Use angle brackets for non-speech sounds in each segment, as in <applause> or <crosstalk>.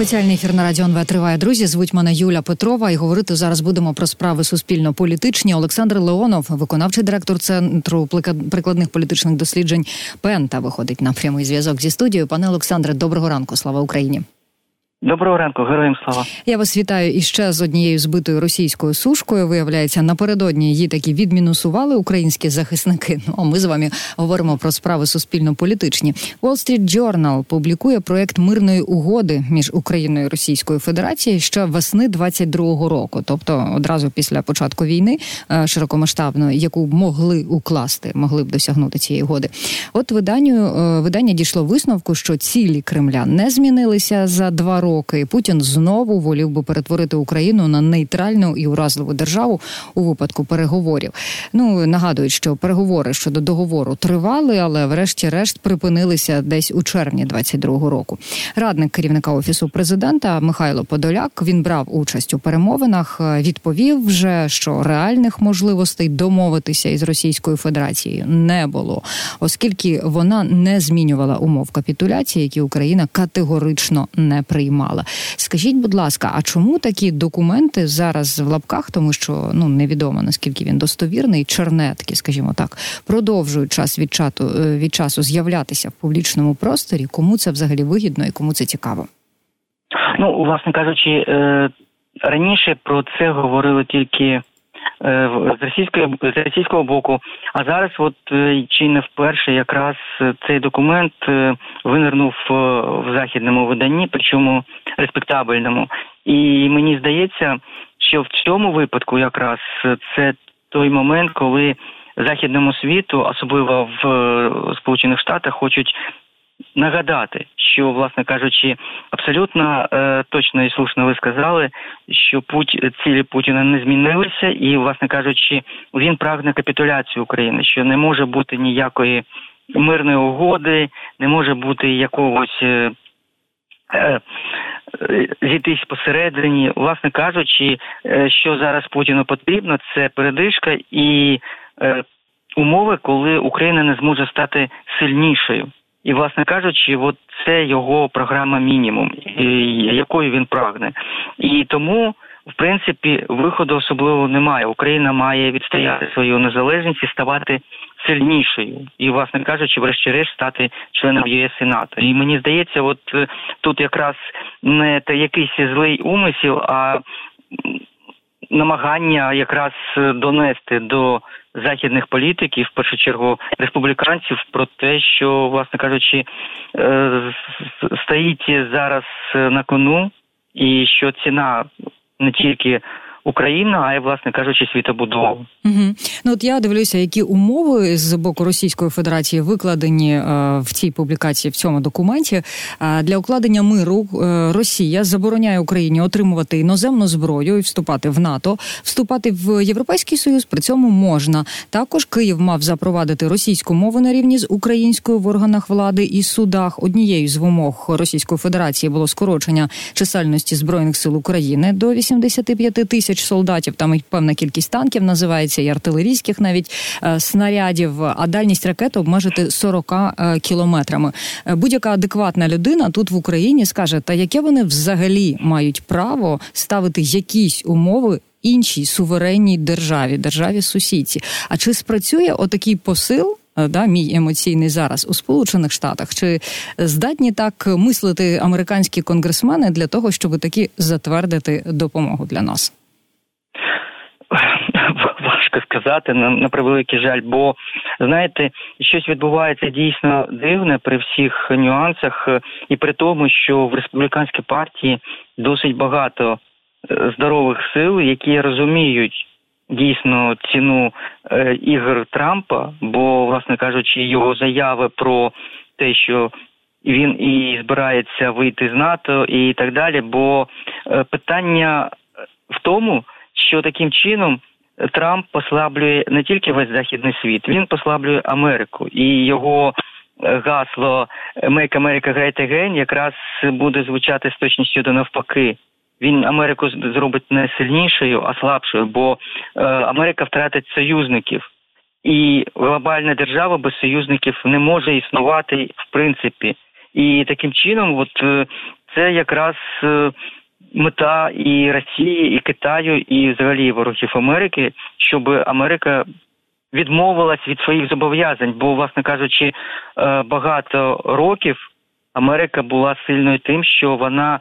Спеціальний ефір на радіо НВ триває друзі. Звуть мене Юля Петрова, і говорити зараз будемо про справи суспільно-політичні. Олександр Леонов, виконавчий директор центру прикладних політичних досліджень Пента, виходить на прямий зв'язок зі студією. Пане Олександре, доброго ранку. Слава Україні. Доброго ранку, героям слава. Я вас вітаю іще з однією збитою російською сушкою. Виявляється, напередодні її таки відмінусували українські захисники. Ну а ми з вами говоримо про справи суспільно-політичні. Wall Street Journal публікує проект мирної угоди між Україною і Російською Федерацією ще весни 22-го року, тобто одразу після початку війни е, широкомасштабної, яку могли укласти, могли б досягнути цієї угоди. От виданню е, видання дійшло висновку, що цілі Кремля не змінилися за два роки роки. Путін знову волів би перетворити Україну на нейтральну і уразливу державу у випадку переговорів. Ну нагадують, що переговори щодо договору тривали, але врешті-решт припинилися десь у червні 22-го року. Радник керівника офісу президента Михайло Подоляк він брав участь у перемовинах. Відповів вже, що реальних можливостей домовитися із Російською Федерацією не було, оскільки вона не змінювала умов капітуляції, які Україна категорично не приймала мала. Скажіть, будь ласка, а чому такі документи зараз в лапках, тому що ну невідомо наскільки він достовірний, чернетки, скажімо так, продовжують час від чату е, від часу з'являтися в публічному просторі? Кому це взагалі вигідно і кому це цікаво? Ну, власне кажучи, е, раніше про це говорили тільки з російської з російського боку. А зараз, от е, чи не вперше, якраз цей документ е, винирнув в західному виданні, причому респектабельному. І мені здається, що в цьому випадку якраз це той момент, коли західному світу, особливо в Сполучених Штатах, хочуть нагадати, що, власне кажучи, абсолютно е, точно і слушно ви сказали, що путь цілі Путіна не змінилися, і, власне кажучи, він прагне капітуляцію України, що не може бути ніякої мирної угоди, не може бути якогось. Е, е, Зійтись посередині, власне кажучи, е, що зараз Путіну потрібно, це передишка і е, умови, коли Україна не зможе стати сильнішою. І, власне кажучи, от це його програма мінімум, якою він прагне. І тому, в принципі, виходу особливо немає. Україна має відстояти свою незалежність і ставати сильнішою, і, власне кажучи, врешті-решт стати членом ЄС і НАТО. І мені здається, от е, тут якраз не та якийсь злий умисел, а намагання якраз донести до західних політиків, в першу чергу республіканців, про те, що, власне кажучи, е, стоїть зараз на кону, і що ціна не тільки Україна, а й власне кажучи, світобудову. Угу. Ну от я дивлюся, які умови з боку Російської Федерації викладені е, в цій публікації в цьому документі. Е, для укладення миру е, Росія забороняє Україні отримувати іноземну зброю і вступати в НАТО, вступати в Європейський Союз. При цьому можна. Також Київ мав запровадити російську мову на рівні з українською в органах влади і судах. Однією з вимог Російської Федерації було скорочення чисельності збройних сил України до 85 тисяч тисяч солдатів. Там певна кількість танків називається і артилерійських навіть е, снарядів. А дальність ракети обмежити 40 е, кілометрами. Е, будь-яка адекватна людина тут в Україні скаже, та яке вони взагалі мають право ставити якісь умови. Іншій суверенній державі, державі сусідці. А чи спрацює отакий посил да, мій емоційний зараз у Сполучених Штатах. Чи здатні так мислити американські конгресмени для того, щоб таки затвердити допомогу для нас? Сказати на, на превеликий жаль, бо знаєте, щось відбувається дійсно дивне при всіх нюансах, і при тому, що в республіканській партії досить багато е, здорових сил, які розуміють дійсно ціну е, ігор Трампа, бо, власне кажучи, його заяви про те, що він і збирається вийти з НАТО і так далі. Бо е, питання в тому що таким чином Трамп послаблює не тільки весь західний світ, він послаблює Америку і його е, гасло «Make America Great Again» якраз буде звучати з точністю до навпаки. Він Америку зробить не сильнішою, а слабшою, бо е, Америка втратить союзників, і глобальна держава без союзників не може існувати в принципі. І таким чином, от е, це якраз мета і Росії, і Китаю, і взагалі ворогів Америки, щоб Америка відмовилась від своїх зобов'язань, бо, власне кажучи, багато років Америка була сильною тим, що вона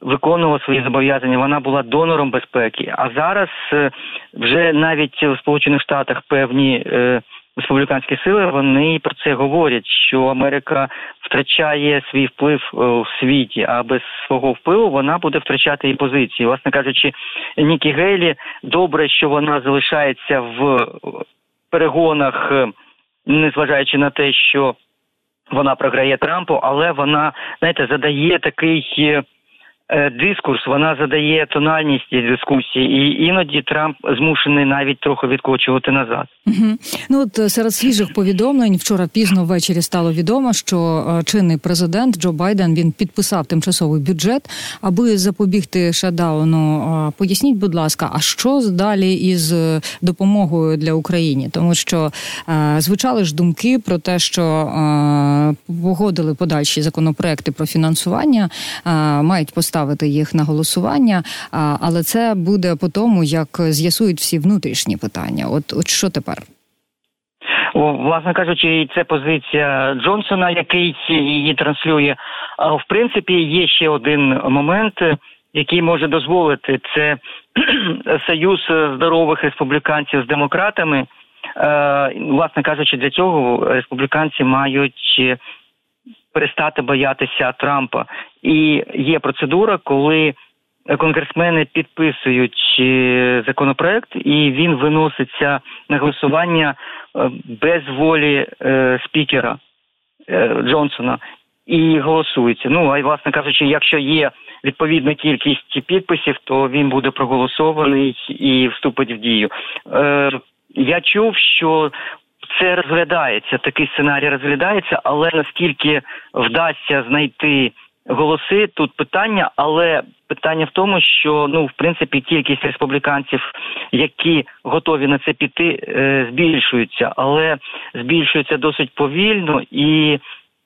виконувала свої зобов'язання. Вона була донором безпеки. А зараз е, вже навіть в Сполучених Штатах певні е, республіканські сили вони про це говорять, що Америка втрачає свій вплив е, у світі, а без свого впливу вона буде втрачати і позиції. Власне кажучи, Нікі Гейлі добре, що вона залишається в перегонах, незважаючи на те, що вона програє Трампу, але вона знаєте задає такий. Е, дискурс, вона задає тональність дискусії, і іноді Трамп змушений навіть трохи відкочувати назад. Угу. Ну от е, серед свіжих повідомлень вчора пізно ввечері стало відомо, що е, чинний президент Джо Байден він підписав тимчасовий бюджет, аби запобігти шадауну. Поясніть, будь ласка, а що далі із допомогою для України? Тому що звучали ж думки про те, що погодили подальші законопроекти про фінансування, мають поставити ставити їх на голосування, але це буде по тому, як з'ясують всі внутрішні питання. От, от що тепер? Власне кажучи, це позиція Джонсона, який її транслює. А в принципі, є ще один момент, який може дозволити це <clears throat> союз здорових республіканців з демократами. Власне кажучи, для цього республіканці мають перестати боятися Трампа. І є процедура, коли конгресмени підписують е, законопроект, і він виноситься на голосування е, без волі е, спікера Джонсона і голосується. Ну а й власне кажучи, якщо є відповідна кількість підписів, то він буде проголосований і вступить в дію. Я чув, що це розглядається, такий сценарій розглядається, але наскільки вдасться знайти голоси, тут питання, але питання в тому, що ну в принципі кількість республіканців, які готові на це піти, е, збільшується, але збільшується досить повільно і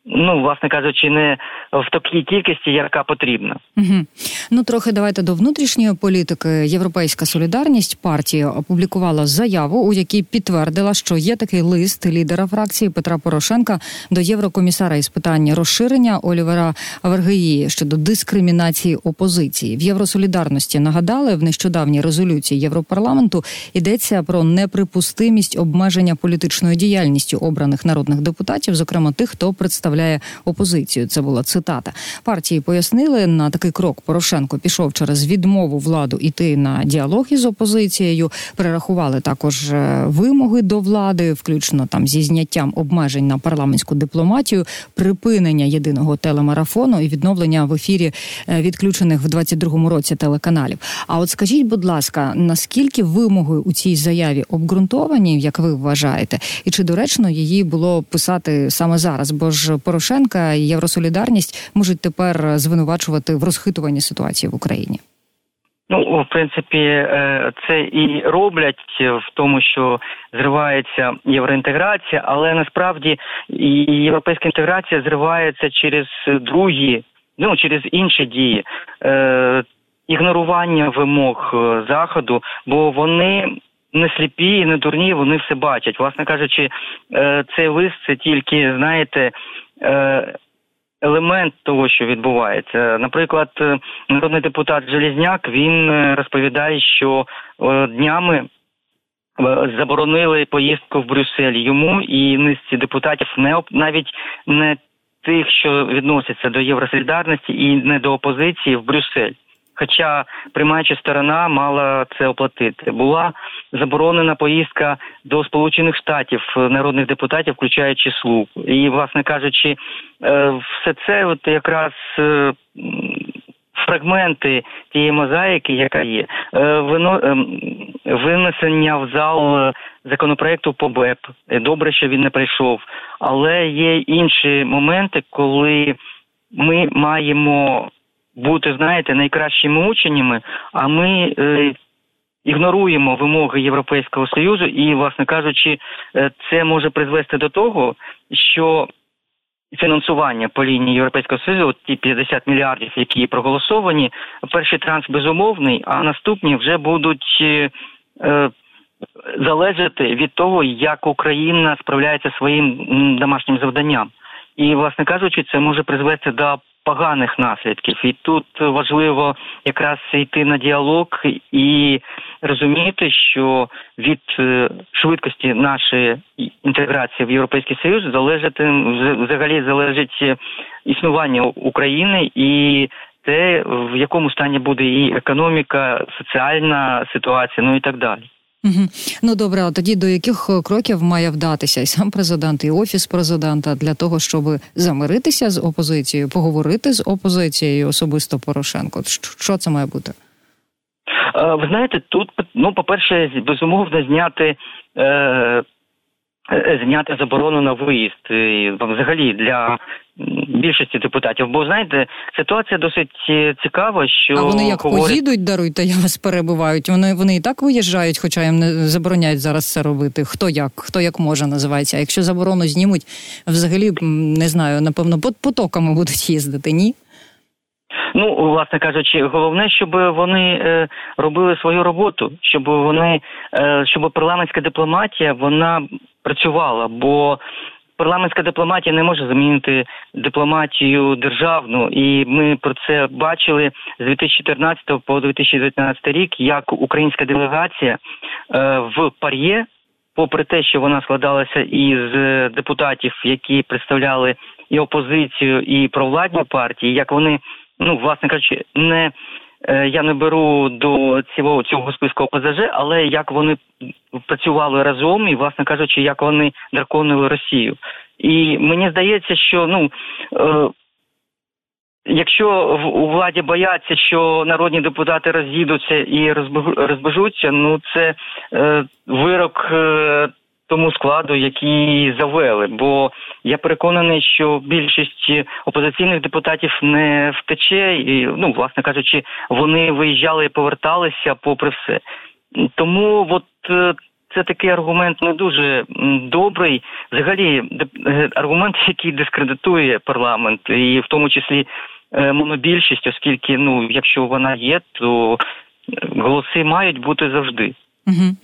ну, власне кажучи, не в такій кількості, яка потрібна. Угу. Ну трохи давайте до внутрішньої політики. Європейська солідарність партія опублікувала заяву, у якій підтвердила, що є такий лист лідера фракції Петра Порошенка до єврокомісара із питань розширення Олівера Вергеї щодо дискримінації опозиції в Євросолідарності. Нагадали в нещодавній резолюції Європарламенту йдеться про неприпустимість обмеження політичною діяльністю обраних народних депутатів, зокрема тих, хто представляє представляє опозицію. Це була цитата. Партії пояснили на такий крок. Порошенко пішов через відмову владу іти на діалог із опозицією. Перерахували також е, вимоги до влади, включно там зі зняттям обмежень на парламентську дипломатію, припинення єдиного телемарафону і відновлення в ефірі е, відключених в 22-му році телеканалів. А от скажіть, будь ласка, наскільки вимоги у цій заяві обґрунтовані, як ви вважаєте, і чи доречно її було писати саме зараз? Бо ж Порошенка і Євросолідарність можуть тепер звинувачувати в розхитуванні ситуації в Україні? Ну, в принципі, е, це і роблять в тому, що зривається євроінтеграція, але насправді європейська інтеграція зривається через другі, ну через інші дії, е, ігнорування вимог е, заходу, бо вони не сліпі і не дурні, вони все бачать. Власне кажучи, цей лист це тільки знаєте елемент того, що відбувається. Наприклад, е, народний депутат Желізняк він е, розповідає, що днями заборонили поїздку в Брюссель йому і низці депутатів не навіть не тих, що відносяться до євросолідарності і не до опозиції в Брюссель. Хоча приймаюча сторона мала це оплатити. Була заборонена поїздка до Сполучених Штатів народних депутатів, включаючи слуг. І, власне кажучи, е, все це от якраз е, фрагменти тієї мозаїки, яка є, е, винесення в зал законопроекту по БЕП. Добре, що він не прийшов, але є інші моменти, коли ми маємо бути, знаєте, найкращими ученями, а ми е, ігноруємо вимоги Європейського союзу, і, власне кажучи, е, це може призвести до того, що фінансування по лінії Європейського Союзу, ті 50 мільярдів, які проголосовані, перший транш безумовний, а наступні вже будуть е, е, залежати від того, як Україна справляється своїм домашнім завданням. І, власне кажучи, це може призвести до поганих наслідків. І тут важливо якраз йти на діалог і розуміти, що від е, швидкості нашої інтеграції в Європейський Союз залежить взагалі залежить існування України і. Те, в якому стані буде і економіка, соціальна ситуація, ну і так далі. Угу. Ну добре, а тоді до яких е, кроків має вдатися і сам президент, і офіс президента для того, щоб замиритися з опозицією, поговорити з опозицією особисто Порошенко? Що це має бути? Е, ви знаєте, тут ну, по перше, безумовно зняти. Е, Зняти заборону на виїзд взагалі для більшості депутатів. Бо знаєте, ситуація досить цікава. Що а вони як говорять... поїдуть, даруйте, я вас перебувають. Вони вони і так виїжджають, хоча їм не забороняють зараз це робити. Хто як, хто як може називається. А якщо заборону знімуть, взагалі не знаю, напевно, потоками будуть їздити, ні. Ну, власне кажучи, головне, щоб вони е, робили свою роботу, щоб вони е, щоб парламентська дипломатія вона працювала, бо парламентська дипломатія не може замінити дипломатію державну, і ми про це бачили з 2014 по 2019 рік, як українська делегація е, в Пар'є, попри те, що вона складалася із депутатів, які представляли і опозицію, і провладні партії, як вони ну власне кажучи, не е, я не беру до цього цього списку ОПЗЖ, але як вони працювали разом, і, власне кажучи, як вони драконили Росію. І мені здається, що ну. Е, Якщо у владі бояться, що народні депутати роз'їдуться і розбежуться, ну це е, вирок е, тому складу, який завели. Бо я переконаний, що більшість опозиційних депутатів не втече, і ну, власне кажучи, вони виїжджали і поверталися попри все. Тому от. Е, це такий аргумент не дуже добрий. Взагалі, е, аргумент, <laughs> який дискредитує парламент, і в тому числі е, монобільшість, оскільки ну, якщо вона є, то голоси мають бути завжди. Угу.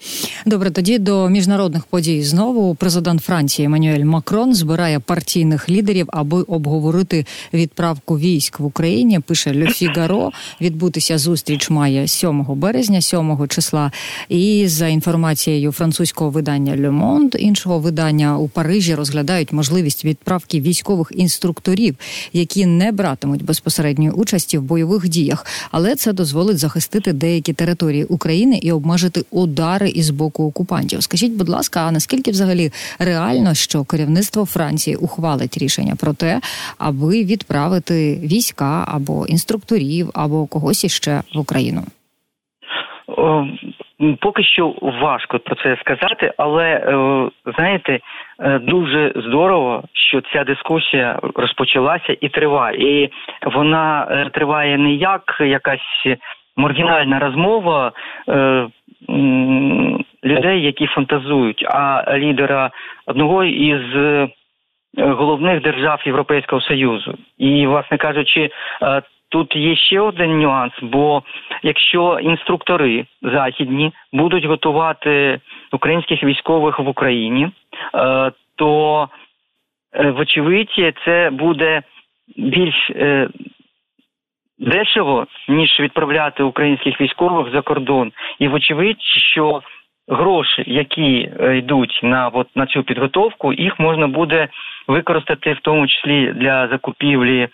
Добре, тоді до міжнародних подій знову президент Франції Еммануель Макрон збирає партійних лідерів, аби обговорити відправку військ в Україні. Пише Ле Фігаро. Відбутися зустріч має 7 березня, 7 числа. І за інформацією французького видання Le Monde, іншого видання у Парижі розглядають можливість відправки військових інструкторів, які не братимуть безпосередньої участі в бойових діях, але це дозволить захистити деякі території України і обмежити удари із боку окупантів. Скажіть, будь ласка, а наскільки взагалі реально, що керівництво Франції ухвалить рішення про те, аби відправити війська або інструкторів, або когось іще в Україну? Поки що важко про це сказати, але е, знаєте, е, дуже здорово, що ця дискусія розпочалася і триває. І вона е, триває не як якась маргінальна розмова людей, які фантазують, а лідера одного із е, головних держав Європейського союзу. І, власне кажучи, е, тут є ще один нюанс. Бо якщо інструктори західні будуть готувати українських військових в Україні, е, то вочевидь це буде більш дешево ніж відправляти українських військових за кордон, і вочевидь, що гроші, які е, йдуть на от на цю підготовку, їх можна буде використати в тому числі для закупівлі.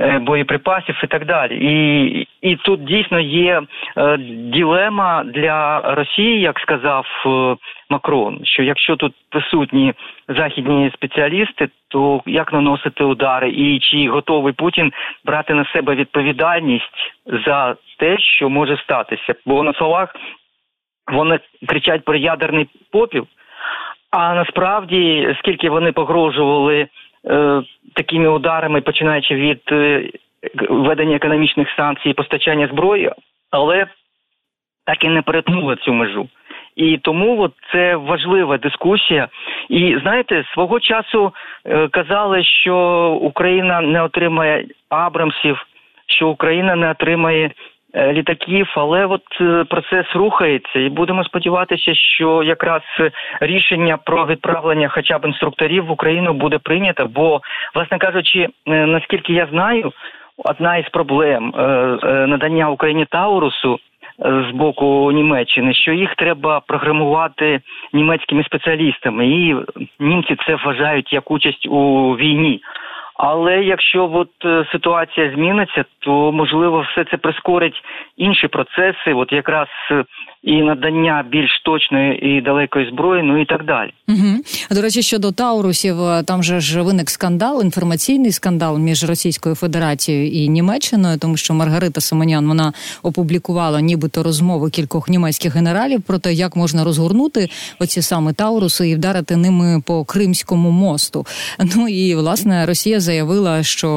Е, боєприпасів і так далі, і і тут дійсно є е, ділема для Росії, як сказав е, Макрон. Що якщо тут присутні західні спеціалісти, то як наносити удари, і чи готовий Путін брати на себе відповідальність за те, що може статися? Бо на словах вони кричать про ядерний попіл. А насправді, скільки вони погрожували такими ударами, починаючи від е, введення економічних санкцій, постачання зброї, але так і не перетнули цю межу. І тому от це важлива дискусія. І знаєте, свого часу е, казали, що Україна не отримає Абрамсів, що Україна не отримає. Е, літаків, але от е, процес рухається, і будемо сподіватися, що якраз рішення про відправлення, хоча б інструкторів в Україну буде прийнято. Бо, власне кажучи, наскільки я знаю, одна із проблем надання Україні Таурусу з боку Німеччини, що їх треба програмувати німецькими спеціалістами, і німці це вважають як участь у війні. Але якщо от е, ситуація зміниться, то можливо все це прискорить інші процеси, от якраз е, і надання більш точної і далекої зброї, ну і так далі. Угу. До речі, щодо Таурусів, е, там же ж виник скандал, інформаційний скандал між Російською Федерацією і Німеччиною, тому що Маргарита Симонян вона опублікувала нібито розмови кількох німецьких генералів про те, як можна розгорнути оці саме Тауруси і вдарити ними по Кримському мосту. Ну і власне Росія заявила, що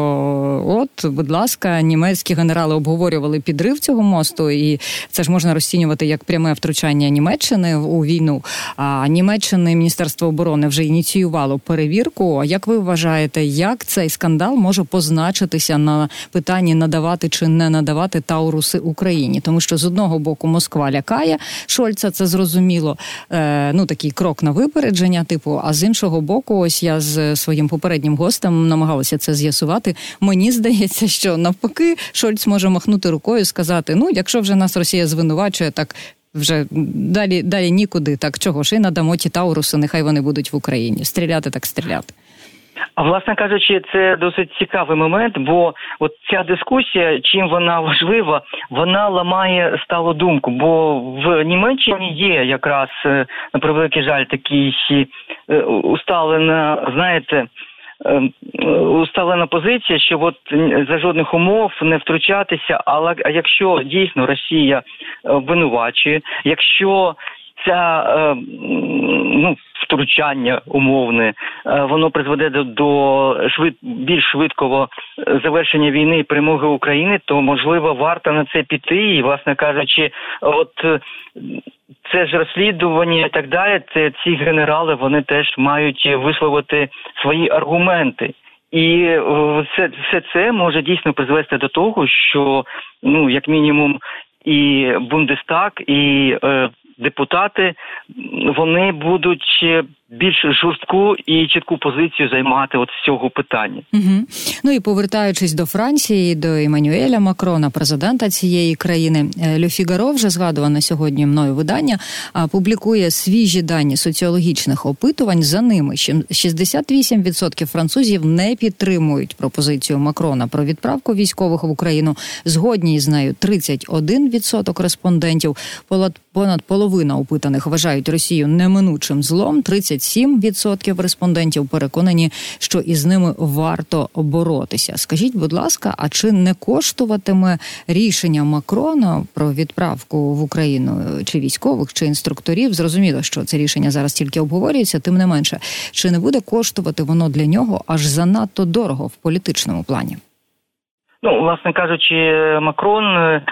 от, будь ласка, німецькі генерали обговорювали підрив цього мосту, і це ж можна розцінювати як пряме втручання Німеччини у війну. А Німеччини Міністерство оборони вже ініціювало перевірку. Як ви вважаєте, як цей скандал може позначитися на питанні надавати чи не надавати Тауруси Україні? Тому що з одного боку Москва лякає Шольца, це зрозуміло. Е, Ну такий крок на випередження, типу. А з іншого боку, ось я з своїм попереднім гостем намагалася це з'ясувати. Мені здається, що навпаки Шольц може махнути рукою, і сказати: ну, якщо вже нас Росія звинувачує, так вже далі далі нікуди. Так чого ж і надамо ті Тауруси, нехай вони будуть в Україні. Стріляти так стріляти. А власне кажучи, це досить цікавий момент, бо от ця дискусія, чим вона важлива, вона ламає сталу думку. Бо в Німеччині є якраз е, на превеликий жаль такий е, усталена, знаєте. Ем, усталена позиція, що от за жодних умов не втручатися. Але якщо дійсно Росія е, винувачує, якщо ця ем, ну втручання умовне, е, воно призведе до швид більш швидкого завершення війни і перемоги України, то можливо варто на це піти, і власне кажучи, от це ж розслідування і так далі. Це ці генерали вони теж мають висловити свої аргументи. І все все це може дійсно призвести до того, що ну як мінімум і Бундестаг, і е, депутати вони будуть більш жорстку і чітку позицію займати от з цього питання. Угу. Ну і повертаючись до Франції, до Еммануеля Макрона, президента цієї країни, е, Фігаро, вже згадуване сьогодні мною видання, публікує свіжі дані соціологічних опитувань. За ними 68% французів не підтримують пропозицію Макрона про відправку військових в Україну. Згодні з нею 31% респондентів. Понад половина опитаних вважають Росію неминучим злом. 37% респондентів переконані, що із ними варто боротися. Скажіть, будь ласка, а чи не коштуватиме рішення Макрона про відправку в Україну чи військових, чи інструкторів? Зрозуміло, що це рішення зараз тільки обговорюється, тим не менше, чи не буде коштувати воно для нього аж занадто дорого в політичному плані? Ну, власне кажучи, Макрон е,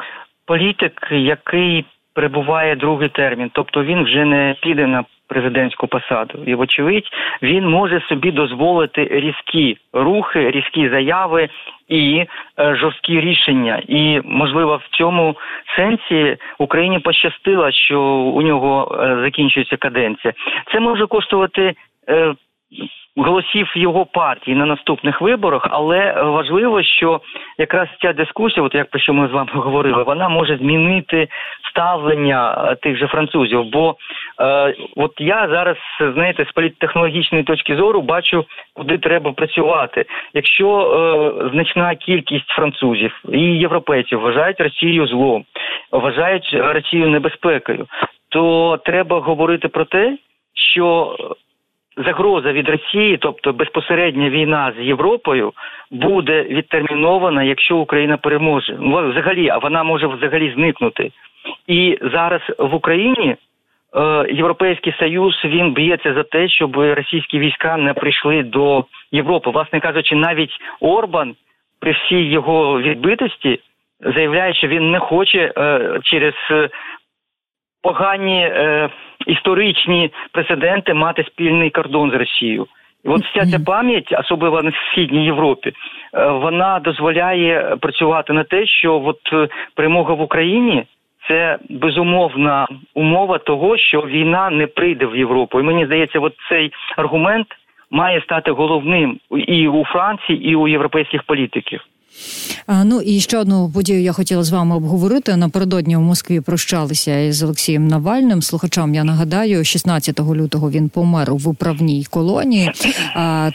політик, який перебуває другий термін, тобто він вже не піде на президентську посаду, і вочевидь він може собі дозволити різкі рухи, різкі заяви і е, жорсткі рішення. І можливо в цьому сенсі Україні пощастило, що у нього е, закінчується каденція. Це може коштувати. Голосів його партії на наступних виборах, але важливо, що якраз ця дискусія, от як про що ми з вами говорили, вона може змінити ставлення е, тих же французів. Бо е, от я зараз знаєте з політтехнологічної точки зору бачу, куди треба працювати. Якщо е, значна кількість французів і європейців вважають Росію злом, вважають Росію небезпекою, то треба говорити про те, що загроза від Росії, тобто безпосередня війна з Європою, буде відтермінована, якщо Україна переможе. Ну, взагалі, а вона може взагалі зникнути. І зараз в Україні. Е, Європейський союз він б'ється за те, щоб російські війська не прийшли до Європи. Власне кажучи, навіть Орбан при всій його відбитості заявляє, що він не хоче е, через погані е, історичні прецеденти мати спільний кордон з Росією. І От вся ця пам'ять, особливо на східній Європі, е, вона дозволяє працювати на те, що от е, перемога в Україні це безумовна умова того, що війна не прийде в Європу. І мені здається, от цей аргумент має стати головним і у Франції, і у європейських політиків. Ну і ще одну подію я хотіла з вами обговорити. Напередодні в Москві прощалися із Олексієм Навальним. Слухачам я нагадаю, 16 лютого він помер в управній колонії.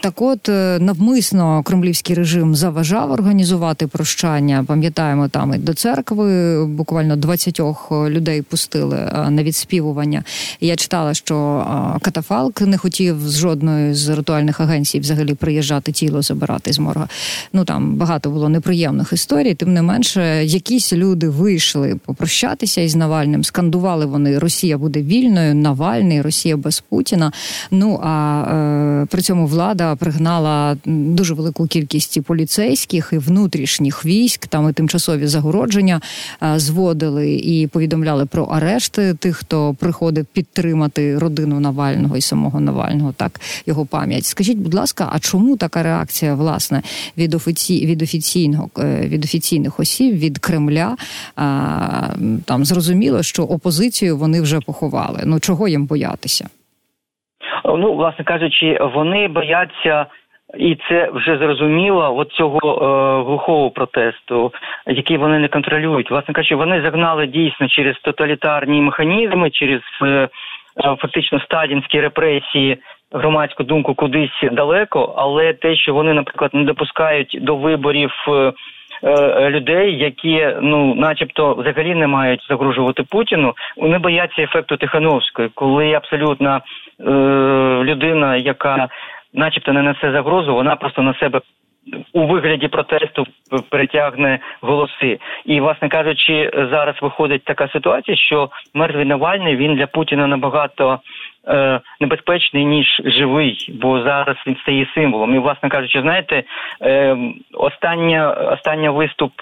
Так, от е, навмисно кремлівський режим заважав організувати прощання. Пам'ятаємо, там і до церкви буквально 20 людей пустили на відспівування. Я читала, що Катафалк не хотів з жодної з ритуальних агенцій взагалі приїжджати тіло забирати з морга. Ну там багато було неприємних історій. Тим не менше, якісь люди вийшли попрощатися із Навальним. Скандували вони Росія буде вільною, Навальний, Росія без Путіна. Ну а е, при цьому влада пригнала дуже велику кількість поліцейських і внутрішніх військ. Там і тимчасові загородження е, зводили і повідомляли про арешти тих, хто приходив підтримати родину Навального і самого Навального. Так його пам'ять. Скажіть, будь ласка, а чому така реакція власне від офіці від офіційних офіційного е, від офіційних осіб від Кремля там зрозуміло, що опозицію вони вже поховали. Ну чого їм боятися? Ну, власне кажучи, вони бояться. І це вже зрозуміло от цього е, глухого протесту, який вони не контролюють. Власне кажучи, вони загнали дійсно через тоталітарні механізми, через е, е фактично стадінські репресії громадську думку кудись далеко, але те, що вони, наприклад, не допускають до виборів. Е, е, людей, які ну, начебто, взагалі не мають загрожувати Путіну, вони бояться ефекту Тихановської, коли абсолютно е, людина, яка, начебто, не несе загрозу, вона просто на себе у вигляді протесту перетягне голоси. І, власне кажучи, зараз виходить така ситуація, що мертвий Навальний він для Путіна набагато е, небезпечний ніж живий, бо зараз він стає символом. І, власне кажучи, знаєте, е, остання остання виступ.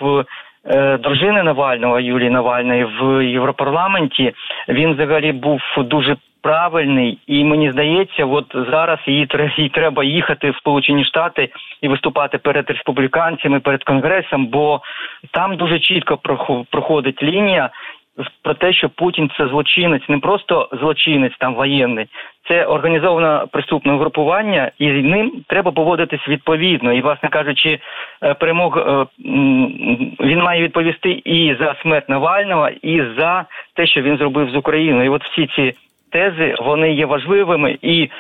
Е, дружини Навального Юлії Навальної в Європарламенті він взагалі був дуже правильний, і мені здається, от зараз їй їй треба їхати в Сполучені Штати і виступати перед республіканцями, перед конгресом, бо там дуже чітко проходить лінія. Про те, що Путін це злочинець, не просто злочинець там воєнний, це організоване преступне групування, і ним треба поводитись відповідно. І, власне кажучи, е, перемог е, він має відповісти і за смерть Навального, і за те, що він зробив з Україною. І от всі ці тези вони є важливими, і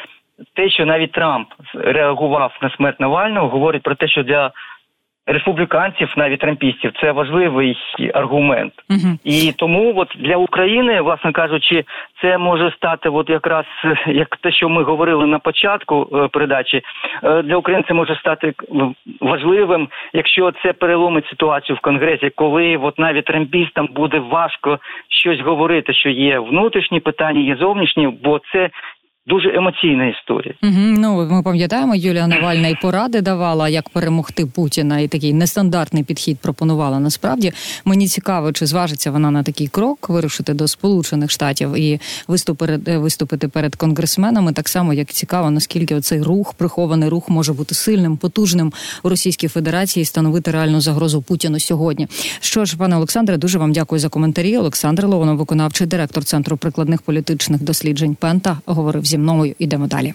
те, що навіть Трамп реагував на смерть Навального, говорить про те, що для республіканців, навіть трампістів, це важливий аргумент, uh і тому, от для України, власне кажучи, це може стати, от якраз як те, що ми говорили на початку е, передачі, е, для України це може стати важливим, якщо це переломить ситуацію в конгресі, коли от навіть трампістам буде важко щось говорити, що є внутрішні питання, є зовнішні, бо це Дуже емоційна історія. Угу, Ну ми пам'ятаємо, Юлія Навальна і поради давала, як перемогти Путіна, і такий нестандартний підхід пропонувала. Насправді мені цікаво, чи зважиться вона на такий крок вирушити до Сполучених Штатів і виступити, е, виступити перед конгресменами. Так само як цікаво, наскільки цей рух, прихований рух, може бути сильним, потужним у Російській Федерації становити реальну загрозу Путіну сьогодні. Що ж, пане Олександре, дуже вам дякую за коментарі. Олександр Лованов, виконавчий директор центру прикладних політичних досліджень Пента, говорив зі мною. Ідемо далі.